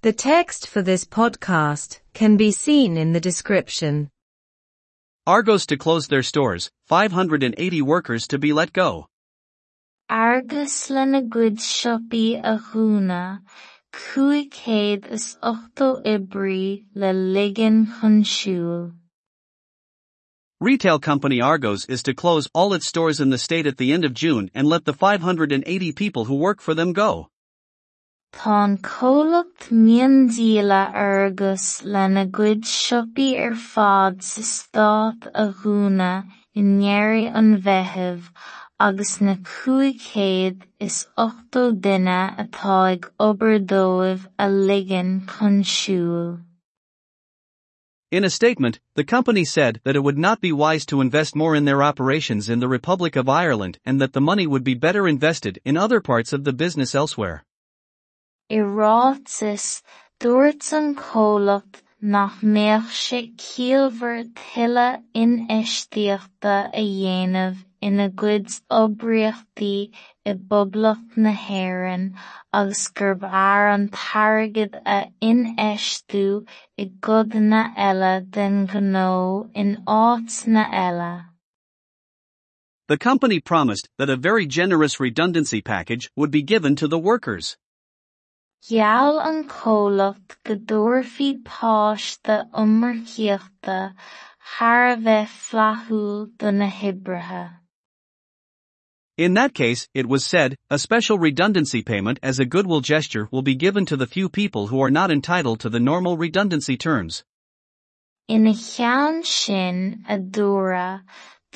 The text for this podcast can be seen in the description. Argos to close their stores, 580 workers to be let go. Argos le na gcuid siopaí a dhúna, cúig céad is ochtó oibrií le ligean chun. Retail company Argos is to close all its stores in the state at the end of June and let the 580 people who work for them go. Tá comhlacht miondíle Argos le na gcuid siopaí ar fad sa stát a er ndéirí an agus na is ochtó a. In a statement, the company said that it would not be wise to invest more in their operations in the Republic of Ireland and that the money would be better invested in other parts of the business elsewhere. I rátas dúirt an comhlacht nach mbeadh ciallmhar tuilleadh inaisteachta a dhéanamh ina gcuid oibríochtaí i bpoblacht na hÉireann agus gurb fhearr an táirgead a inaistiú i gcodanna eile den gnó in áit na eile. The company promised that a very generous redundancy package would be given to the workers. Gheall an comhlacht go dtabharfaí páiste iomarcaíochta thar a bheith fleathúil do na hoibrithe. In that case, it was said, a special redundancy payment as a goodwill gesture will be given to the few people who are not entitled to the normal redundancy terms. Ina cheann sin a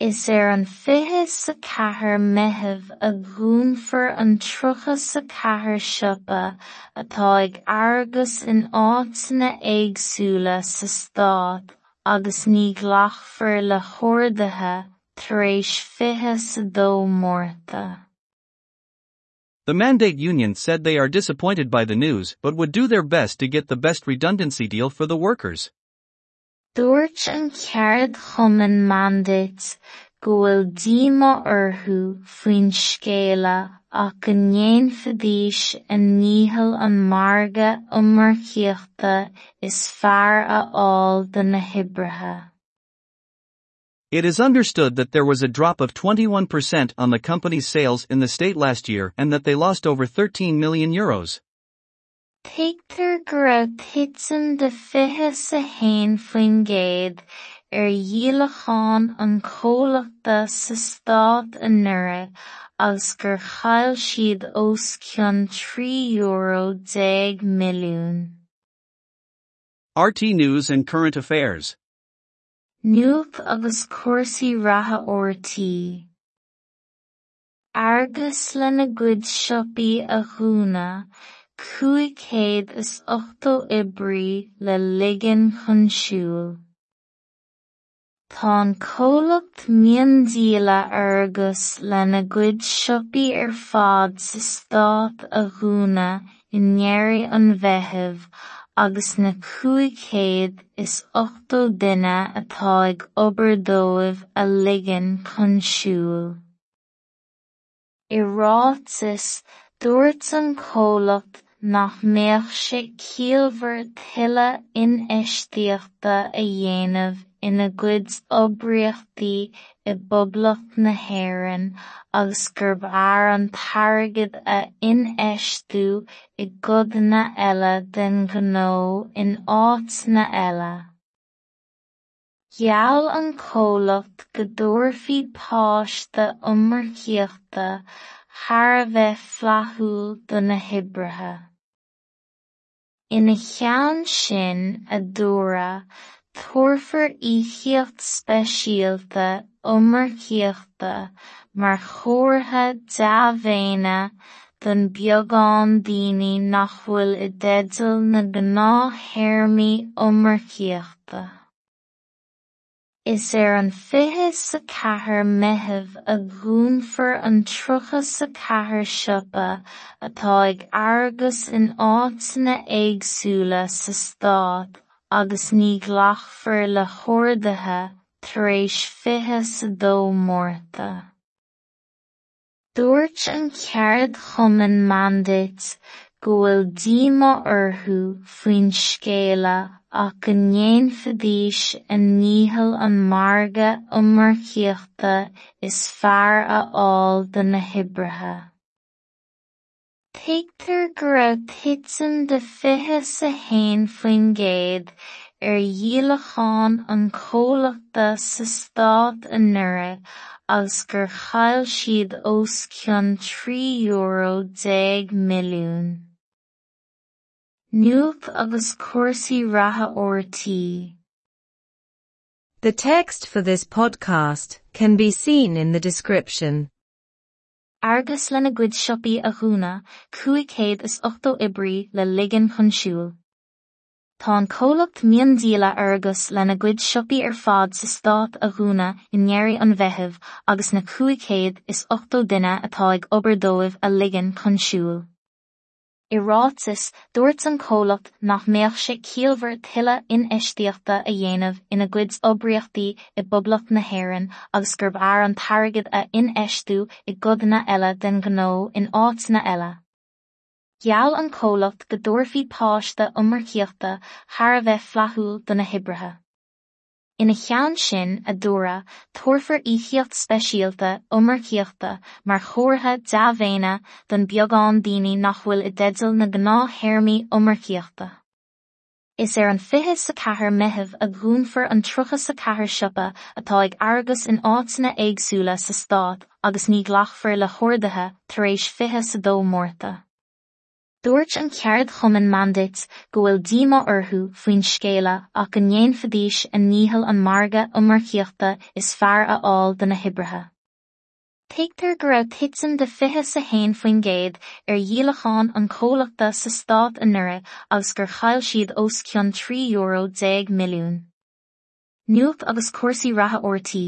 Is an sa a an trucha sa siopa in sa stát agus ní le sa dó mórta. The mandate union said they are disappointed by the news but would do their best to get the best redundancy deal for the workers. Dúirt an ceard chumann mandate go bhfuil díoma orthu faoin scéala ach go ndéanfadís a níthil an margadh iomarcaíochta is fearr a fháil do na hoibrithe. It is understood that there was a drop of 21% on the company's sales in the state last year and that they lost over 13 million euros. Teigtear go raibh titsim de fiche sa haon faoin gcéad ar er dhialacháin an comhlachta sa stát i nDoire agus gur chaill siad os cionn trí euro déag milliún. RTÉ News and Current Affairs. Nuacht agus cuasaí ratha ortaí. Argos le na gcuid siopaí a dhúna, cúig céad is ochtó oibrií le ligean chun siúl. Tá an comhlacht miondíle Argos le na gcuid siopaí ar fad sa stát a dhúna i ndéirí an bheitheamh agus na cúig céad is ochtó duine atá ag obair dóibh a ligean chun siúl. Dúirt an comhlacht nach sé ciallmhar tuilleadh inaisteachta a dhéanamh ina gcuid oibríochtaí i bpoblacht na hÉireann agus gurb fhearr an táirgead a i gcodanna eile den gnó in áit na eile. Gheall an comhlacht go dtabharfaí páiste iomarcaíochta thar a bheith fleathúil do na. Ina cheann sin a dúradh, tuirfear íochaíocht speisialta iomarcaíochta mar chomhartha deamhaine don beagán daoine nach bhfuil i. Is ar an fiche sa meitheamh a gúnfar an trucha sa chathair siopa atá in áiteanna éagsúla sa Stát agus ní ghlac le hórdaithe tar éis fiche sa dó mórta. Dúirt an ceard go bhfuil díoma orthu faoin scéala ach go ndéanfadís a níthil an marga iomarcaíochta is fearr a fháil do na hoibrithe. Thigtear go raibh titsim de fiche sa haon faoin gcéad ar dhiallacháin an comhlaachta sa Stát i nDoire agus gur chaill siad os cionn trí euro déag milliún. Nuacht agus cuasaí ratha ortaí. The text for this podcast can be seen in the description. Argos lena gcuid siopaí a cúig is ochtó ibrií le ligean chun siúl. Tá an comhlacht miondíala Argos lena gcuid siopaí ar fad sa Stát a dhúna i ndéirí an agus na cúig is ochtó duine atá ag obair dóibh a ligean chun siúl. i rátas dúirt an cholacht nach méochse cíalhar tuile in istíochta a dhéanamh ina gcuid obriochtaí i bublacht na hhéan agus gurb air an targad a inéistú i godna eile den gó in áit na eile. Geall an cholacht go dúirfií páiste ummarcíochta, Har a bheith flathúil do na hibrithe. Ina cheann sin a dúradh turfar íochaíocht speisialta iomarcaíochta mar chomhartha deamhaine don beagán daoine nach bhfuil i dteideal na gnáth-sheirmí iomarcaíochta. Is ar an fiche sa chathair meitheamh a gúnfar an trucha sa chathair siopa atá ag airgeas in áiteanna éagsúla sa Stát agus ní ghlachfar le hórdaithe tar éis fiche sa dó mórta. Dúirt an ceard chumann mandit go bhfuil díma orthú faoin scéile ach go nnéon fadíis a níhall an marga ó marcíochta is fear a áil de na hibrithe. Téictar go raibh titim de fithe sa héin faoin géad ar dhialacháin an cólaachta sa stát a nura agus gur chail siad os cionn trí euro 10 milliún. Nuach agus cuasaí ratha ortaí.